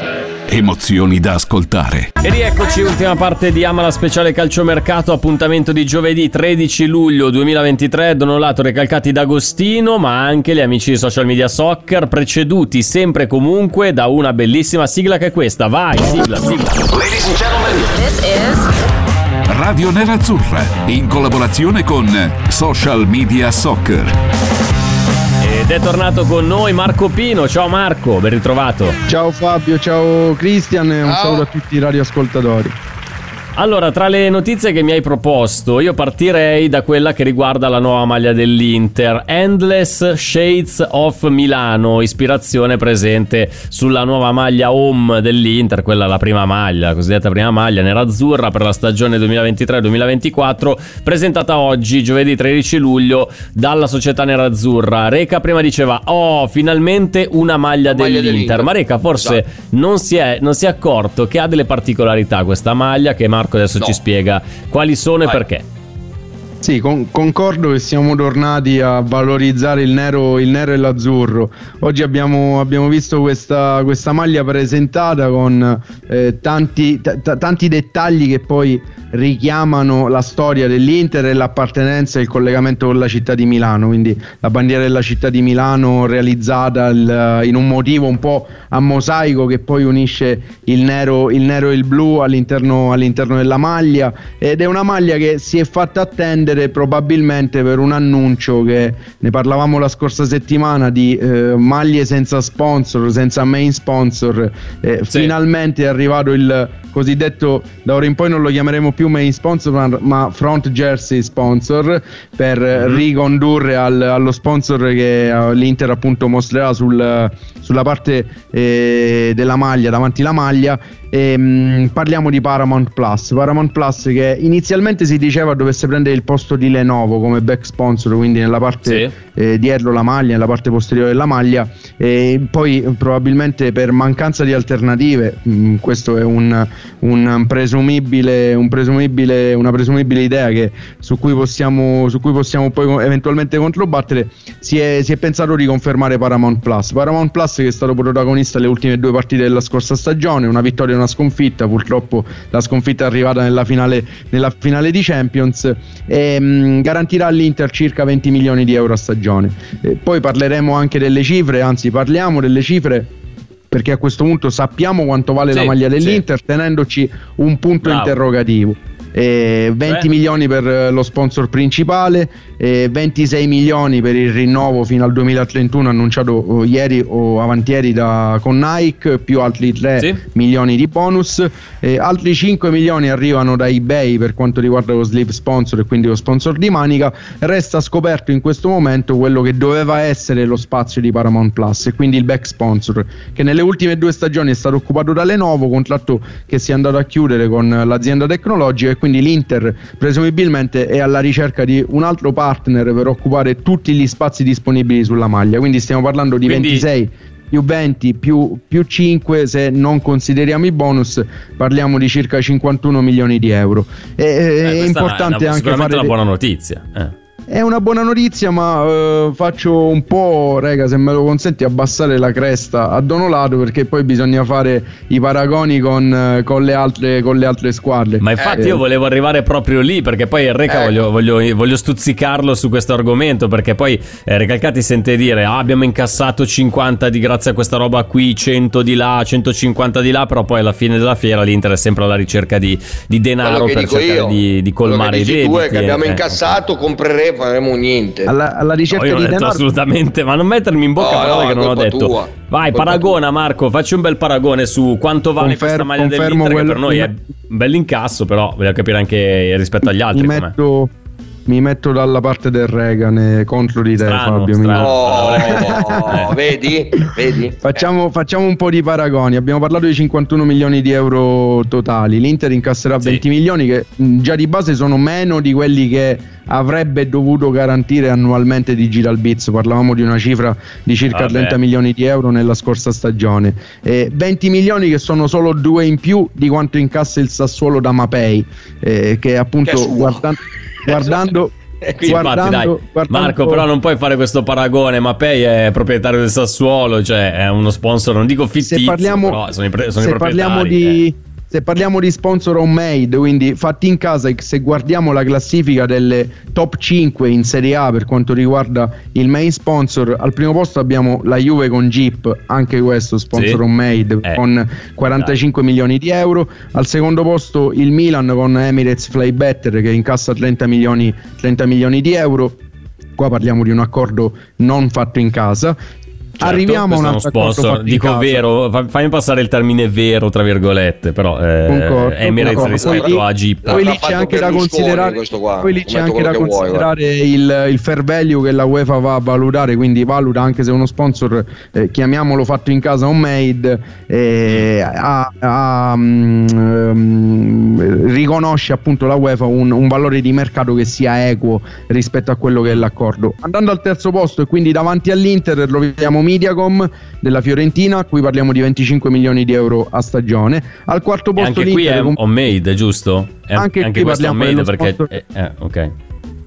Emozioni da ascoltare. E rieccoci, ultima parte di Amala speciale calciomercato, appuntamento di giovedì 13 luglio 2023, Donolato recalcati d'Agostino, ma anche gli amici di social media soccer, preceduti sempre e comunque da una bellissima sigla che è questa. Vai, sigla, sigla. Ladies and gentlemen, This is Radio Nerazzurra in collaborazione con Social Media Soccer. Ed è tornato con noi Marco Pino. Ciao Marco, ben ritrovato. Ciao Fabio, ciao Cristian e un Ciao. saluto a tutti i radioascoltatori. Allora, tra le notizie che mi hai proposto, io partirei da quella che riguarda la nuova maglia dell'Inter, Endless Shades of Milano, ispirazione presente sulla nuova maglia home dell'Inter, quella la prima maglia, la cosiddetta prima maglia nerazzurra per la stagione 2023-2024, presentata oggi, giovedì 13 luglio, dalla società nerazzurra. Reca prima diceva, oh, finalmente una maglia, Maglia dell'Inter, dell'Inter. ma Reca forse Esatto. non si, è, non si è accorto che ha delle particolarità questa maglia che Marco Marco adesso No. ci spiega quali sono e Vai. perché. Sì, con- concordo che siamo tornati a valorizzare il nero, il nero e l'azzurro. Oggi abbiamo, abbiamo visto questa, questa maglia presentata con eh, tanti, t- tanti dettagli che poi richiamano la storia dell'Inter e l'appartenenza e il collegamento con la città di Milano. Quindi la bandiera della città di Milano realizzata il- in un motivo un po' a mosaico che poi unisce il nero, il nero e il blu all'interno, all'interno della maglia ed è una maglia che si è fatta attendere probabilmente per un annuncio che ne parlavamo la scorsa settimana di eh, maglie senza sponsor, senza main sponsor. Eh, Sì. Finalmente è arrivato il cosiddetto, da ora in poi non lo chiameremo più main sponsor, ma, front jersey sponsor per Mhm. ricondurre al- allo sponsor che eh, l'Inter appunto mostrerà sul- sulla parte eh, della maglia, davanti la maglia. E, mh, parliamo di Paramount Plus. Paramount Plus che inizialmente si diceva dovesse prendere il posto di Lenovo come back sponsor, quindi nella parte eh, dietro la maglia, nella parte posteriore della maglia. E poi eh, probabilmente per mancanza di alternative, mh, questo è un, un presumibile, un presumibile, una presumibile idea che, su, cui possiamo, su cui possiamo poi eventualmente controbattere, si è, si è pensato di confermare Paramount Plus. Paramount Plus che è stato protagonista alle ultime due partite della scorsa stagione, una vittoria una sconfitta, purtroppo la sconfitta è arrivata nella finale, nella finale di Champions e mh, garantirà all'Inter circa 20 milioni di euro a stagione. Eh, poi parleremo anche delle cifre, anzi parliamo delle cifre perché a questo punto sappiamo quanto vale Sì, la maglia sì. dell'Inter tenendoci un punto Bravo. interrogativo. Eh, 20 Cioè? milioni per eh, lo sponsor principale, eh, 26 milioni per il rinnovo fino al 2031 annunciato oh, ieri o avantieri da, con Nike, più altri 3 Sì. milioni di bonus, eh, altri 5 milioni arrivano da eBay per quanto riguarda lo sleeve sponsor e quindi lo sponsor di Manica, resta scoperto in questo momento quello che doveva essere lo spazio di Paramount Plus e quindi il back sponsor che nelle ultime due stagioni è stato occupato da Lenovo, contratto che si è andato a chiudere con l'azienda tecnologica e quindi l'Inter presumibilmente è alla ricerca di un altro partner per occupare tutti gli spazi disponibili sulla maglia, quindi stiamo parlando di Quindi- 26 più 20 più, più 5 se non consideriamo i bonus parliamo di circa 51 milioni di euro E- Eh, è questa è importante una- anche fare una buona notizia. eh. È una buona notizia, ma eh, faccio un po', rega, se me lo consenti, abbassare la cresta a Donolato perché poi bisogna fare i paragoni con, eh, con le, altre, con le altre squadre. Ma infatti Eh, io volevo arrivare proprio lì perché poi il Reca Ecco. voglio, voglio- voglio stuzzicarlo su questo argomento perché poi eh, Recalcati sente dire ah, abbiamo incassato 50 di grazie a questa roba qui, 100 di là, 150 di là, però poi alla fine della fiera l'Inter è sempre alla ricerca di, di denaro per cercare io, di, di colmare i debiti. è che abbiamo eh. incassato, compreremo, faremo niente. alla, alla No, ricerca io non di ho detto denaro. assolutamente, ma non mettermi in bocca No, parole no, che non ho detto. tua. Vai, Colpa paragona Marco, facci un bel paragone su quanto vale Confer- questa maglia dell'Inter che quello- per noi è un bel incasso, però voglio capire anche rispetto agli altri mi com'è. Mi metto dalla parte del Regan e contro di te, Strano, Fabio. strano. Oh, Eh. vedi? Vedi? Facciamo, facciamo un po' di paragoni. Abbiamo parlato di 51 milioni di euro totali. L'Inter incasserà Sì. 20 milioni, che mh, già di base sono meno di quelli che avrebbe dovuto garantire annualmente Digital Bits. Parlavamo di una cifra di circa Vabbè. 30 milioni di euro nella scorsa stagione. E 20 milioni che sono solo due in più di quanto incassa il Sassuolo da Mapei, eh, che appunto Che è guardando. Eh, Sì, infatti, guardando- dai. guardando- Marco, però non puoi fare questo paragone. Mapei è proprietario del Sassuolo, cioè è uno sponsor, non dico fittizio, se parliamo, però sono i, pre- sono i se parliamo proprietari. di, eh. Se parliamo di sponsor homemade, quindi fatti in casa, se guardiamo la classifica delle top 5 in Serie A per quanto riguarda il main sponsor, al primo posto abbiamo la Juve con Jeep, anche questo sponsor Sì. homemade Eh. con 45 milioni di euro. Al secondo posto il Milan con Emirates Flybetter che incassa 30 milioni, 30 milioni di euro. Qua parliamo di un accordo non fatto in casa. Certo, Arriviamo a un sponsor, dico vero, fa- fammi passare il termine vero, tra virgolette, però eh, Concordo, Emirates concordo. rispetto Poi a Jeep. Poi lì c'è anche da considerare, qua. poi lì c'è anche da che vuoi, considerare il, il fair value che la UEFA va a valutare, quindi valuta anche se uno sponsor, eh, chiamiamolo fatto in casa homemade, eh, ha- ha, mm, ehm, riconosce appunto la UEFA un, un valore di mercato che sia equo rispetto a quello che è l'accordo. Andando al terzo posto e quindi davanti all'Inter troviamo Mediacom della Fiorentina, a cui parliamo di 25 milioni di euro a stagione. Al quarto E posto anche qui è l'Inter con- homemade, giusto? È- Anche anche qui questo è parliamo homemade dello perché... eh, eh, ok.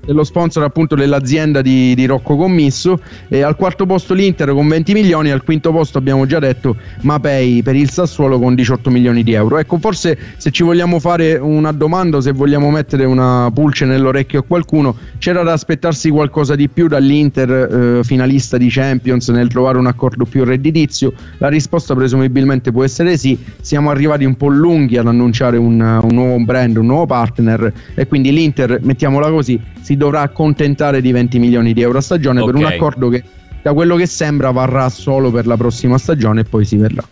Dello sponsor appunto dell'azienda di, di Rocco Commisso. E al quarto posto l'Inter con 20 milioni al quinto posto abbiamo già detto Mapei per il Sassuolo con 18 milioni di euro. Ecco forse se ci vogliamo fare una domanda se vogliamo mettere una pulce nell'orecchio a qualcuno c'era da aspettarsi qualcosa di più dall'Inter eh, finalista di Champions nel trovare un accordo più redditizio? La risposta presumibilmente può essere sì. Siamo arrivati un po' lunghi ad annunciare un, un nuovo brand un nuovo partner e quindi l'Inter mettiamola così si dovrà accontentare di 20 milioni di euro a stagione per un accordo che da quello che sembra varrà solo per la prossima stagione e poi si vedrà.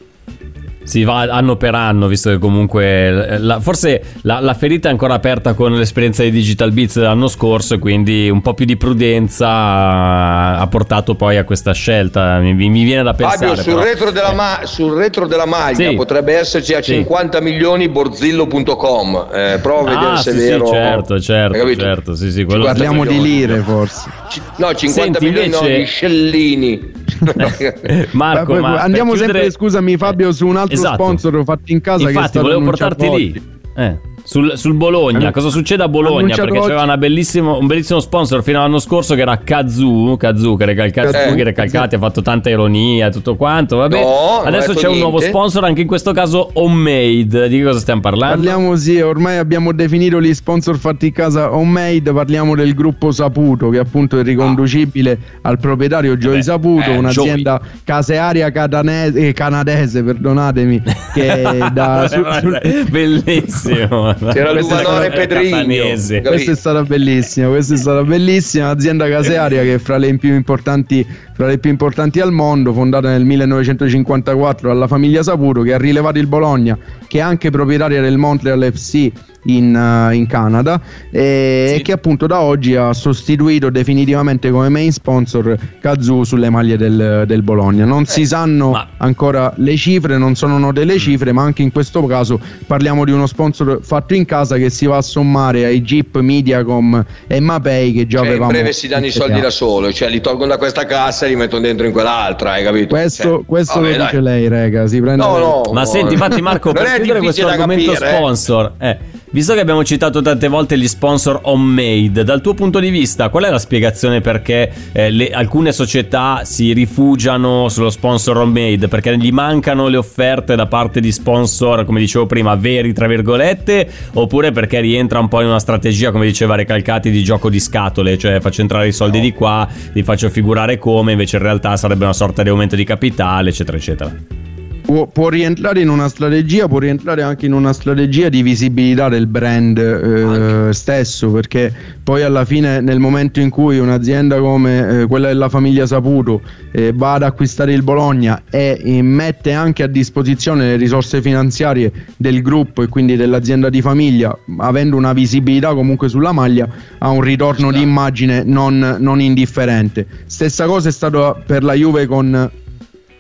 Si va anno per anno, visto che comunque la- forse la, la ferita è ancora aperta con l'esperienza di Digital Beats dell'anno scorso e quindi un po' più di prudenza ha, portato poi a questa scelta. Mi, mi viene da pensare. Fabio, sul però. retro, della ma- sul retro della maglia Sì. potrebbe esserci a Sì. 50 milioni borzillo.com. Eh, prova a vedere Ah, se sì, è sì, vero. certo, Hai certo, capito? certo, sì, sì, quello Parliamo di lire forse. No, 50 Senti, milioni no, invece- di scellini. Marco, Ma- ma andiamo chiudere- sempre, scusami Fabio, su un altro Esatto. sponsor fatto in casa Infatti, volevo annunciato portarti lì. Eh, sul, sul Bologna, Eh, cosa succede a Bologna? annunciato Perché c'era oggi- una bellissimo, un bellissimo sponsor fino all'anno scorso che era Kazoo. Kazoo che recalcati, Eh, che recalcati, ha fatto tanta ironia e tutto quanto. Vabbè, No, adesso c'è un nuovo niente. sponsor, anche in questo caso homemade. Di che cosa stiamo parlando? Parliamo sì, ormai abbiamo definito gli sponsor fatti in casa homemade, parliamo del gruppo Saputo che appunto è riconducibile al proprietario Joy Vabbè, Saputo, eh, un'azienda casearia catanese- eh, canadese, perdonatemi, che da su- sul- Bellissimo. C'era è Pedrigno. Questa è stata bellissima, questa è stata bellissima, azienda casearia che è fra le più importanti, fra le più importanti al mondo, fondata nel 1954 dalla famiglia Saputo che ha rilevato il Bologna, che è anche proprietaria del Montreal FC in, eh, in Canada e, Sì. che appunto da oggi ha sostituito definitivamente come main sponsor Kazoo sulle maglie del, del Bologna. Non si sanno ma- ancora le cifre, non sono note le cifre, ma anche in questo caso parliamo di uno sponsor fatto in casa che si va a sommare ai Jeep, Mediacom e Mapei che già Cioè, in avevamo. breve si danno i soldi da solo, cioè li tolgono da questa cassa e li mettono dentro in quell'altra, hai capito? Questo, Cioè, questo vabbè, lo dice dai. lei, rega. Si prende No, no. Ma no, senti, infatti, Marco, per chiudere questo argomento capire, eh. sponsor, eh, visto che abbiamo citato tante volte gli sponsor homemade, dal tuo punto di vista, qual è la spiegazione perché eh, le- alcune società si rifugiano sullo sponsor homemade? Perché gli mancano le offerte da parte di sponsor, come dicevo prima, veri, tra virgolette, oppure perché rientra un po' in una strategia, come diceva Recalcati, di gioco di scatole, cioè faccio entrare i soldi di qua, li faccio figurare come, invece in realtà sarebbe una sorta di aumento di capitale, eccetera, eccetera. Può, può rientrare in una strategia, può rientrare anche in una strategia di visibilità del brand eh, stesso, perché poi alla fine nel momento in cui un'azienda come eh, quella della famiglia Saputo eh, va ad acquistare il Bologna e eh, mette anche a disposizione le risorse finanziarie del gruppo e quindi dell'azienda di famiglia, avendo una visibilità comunque sulla maglia, ha un ritorno di immagine non, non indifferente. Stessa cosa è stato per la Juve con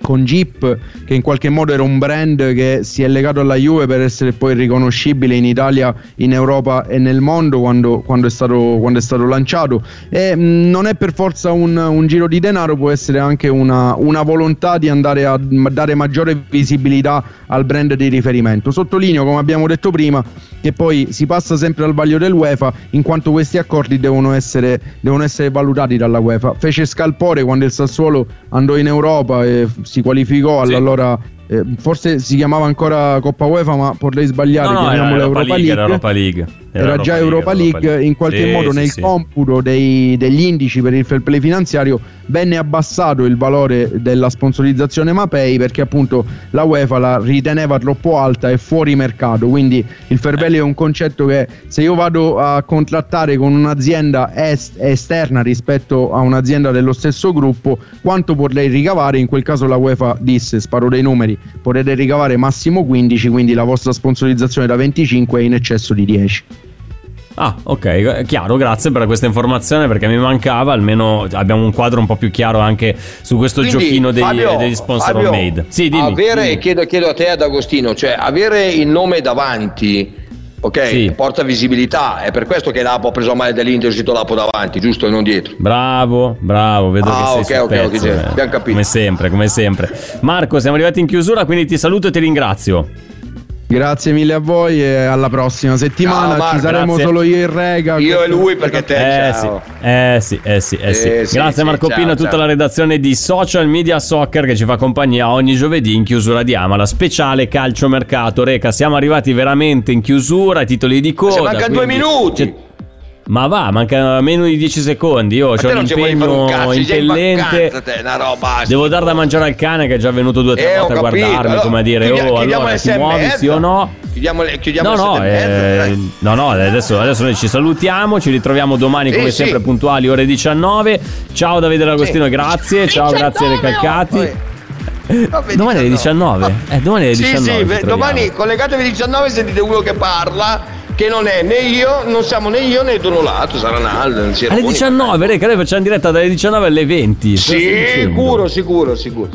con Jeep che in qualche modo era un brand che si è legato alla Juve per essere poi riconoscibile in Italia, in Europa e nel mondo quando, quando, è, stato, quando è stato lanciato. E mh, non è per forza un, un giro di denaro può essere anche una, una volontà di andare a dare maggiore visibilità al brand di riferimento. Sottolineo come abbiamo detto prima che poi si passa sempre al vaglio dell'UEFA in quanto questi accordi devono essere, devono essere valutati dalla UEFA. Fece scalpore quando il Sassuolo andò in Europa e si qualificò Sì. Eh, forse si chiamava ancora Coppa UEFA ma potrei sbagliare No, no, era Europa Europa League, League, era Europa League. era già Europa League, in qualche Sì, modo sì, nel sì. computo dei- degli indici per il fair play finanziario venne abbassato il valore della sponsorizzazione Mapei perché appunto la UEFA la riteneva troppo alta e fuori mercato quindi il fair play è un concetto che se io vado a contrattare con un'azienda est- esterna rispetto a un'azienda dello stesso gruppo quanto potrei ricavare in quel caso la UEFA disse sparo dei numeri potete ricavare massimo 15 quindi la vostra sponsorizzazione da 25 è in eccesso di 10 Ah, ok, chiaro, grazie per questa informazione perché mi mancava, almeno abbiamo un quadro un po' più chiaro anche su questo Quindi, giochino dei- Fabio, degli sponsor Fabio, homemade. Sì, dimmi. avere, dimmi. Chiedo, chiedo a te ad Agostino, cioè avere il nome davanti ok? Sì. Porta visibilità, è per questo che Lapo ha preso male dell'Inter e uscito Lapo davanti, giusto e non dietro. Bravo, bravo, vedo Ah, che sei ok, sul ok, ok, pezzo, sì, eh. abbiamo capito. Come sempre, come sempre. Marco, siamo arrivati in chiusura, quindi ti saluto e ti ringrazio. Grazie mille a voi e alla prossima settimana. Ciao, Marco, Ci saremo grazie. solo io e Rega. Io e lui perché te, Eh sì, ciao. eh sì, eh sì, eh sì. Eh sì, Grazie sì, Marco ciao, Pino e tutta la redazione di Social Media Soccer che ci fa compagnia ogni giovedì in chiusura di Amala, speciale calciomercato. Reca, siamo arrivati veramente in chiusura, titoli di coda. Se mancano due minuti. Ma va, manca meno di 10 secondi. Io ho un impegno cazzo, impellente. vacanza te, una roba. Devo dar da mangiare al cane che è già venuto due o tre Eh, volte a guardarmi, Allora, come a dire, chiudia- oh, allora alle ti muovi sì o no? Chiudiamo, le- chiudiamo No, alle no, eh, no, no, adesso, adesso noi ci salutiamo, ci ritroviamo domani Sì, come sì. sempre puntuali ore 19. Ciao Davide D'Agostino, Sì. grazie, ciao, 19, grazie ai Calcati. oh, Vabbè, Domani alle 19? Eh, domani alle Sì, 19. sì, troviamo. domani collegatevi 19 e sentite uno che parla, che non è né io, non siamo né io né Donolato, sarà Naldo, Alle 19, Reca, noi facciamo diretta dalle 19 alle 20. Cosa stai dicendo? Sicuro, sicuro, sicuro.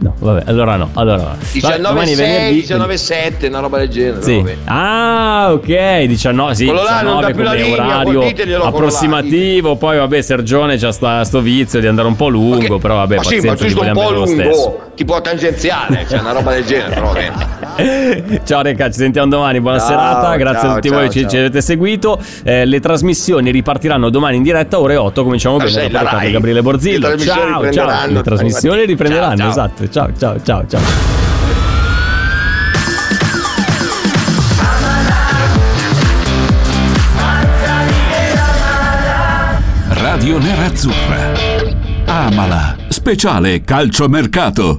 No, vabbè, allora no, allora no. Vabbè, 19 domani è 6, venerdì. 19 7, una roba del genere. Sì. vabbè. Ah, ok, 19, sì, Quello là non 19 dà più la come linea, orario quello là, approssimativo, poi vabbè Sergione c'ha sta, sto vizio di andare un po' lungo, però vabbè, ma sì, pazienza, ma tu ci sto un po' lungo, tipo tangenziale, cioè una roba del genere, però. Ciao Reca, ci sentiamo domani, buona Ciao, serata, grazie ciao, a tutti ciao, voi che ci- avete seguito. Eh, le trasmissioni ripartiranno domani in diretta ore 8, cominciamo Ah, bene Riccardo Rai. Gabriele Le Borzillo. Ciao, ciao. Le trasmissioni riprenderanno, Ciao, ciao. esatto. Ciao, ciao, ciao, ciao. Radio Nerazzurra. Amala. Speciale calciomercato.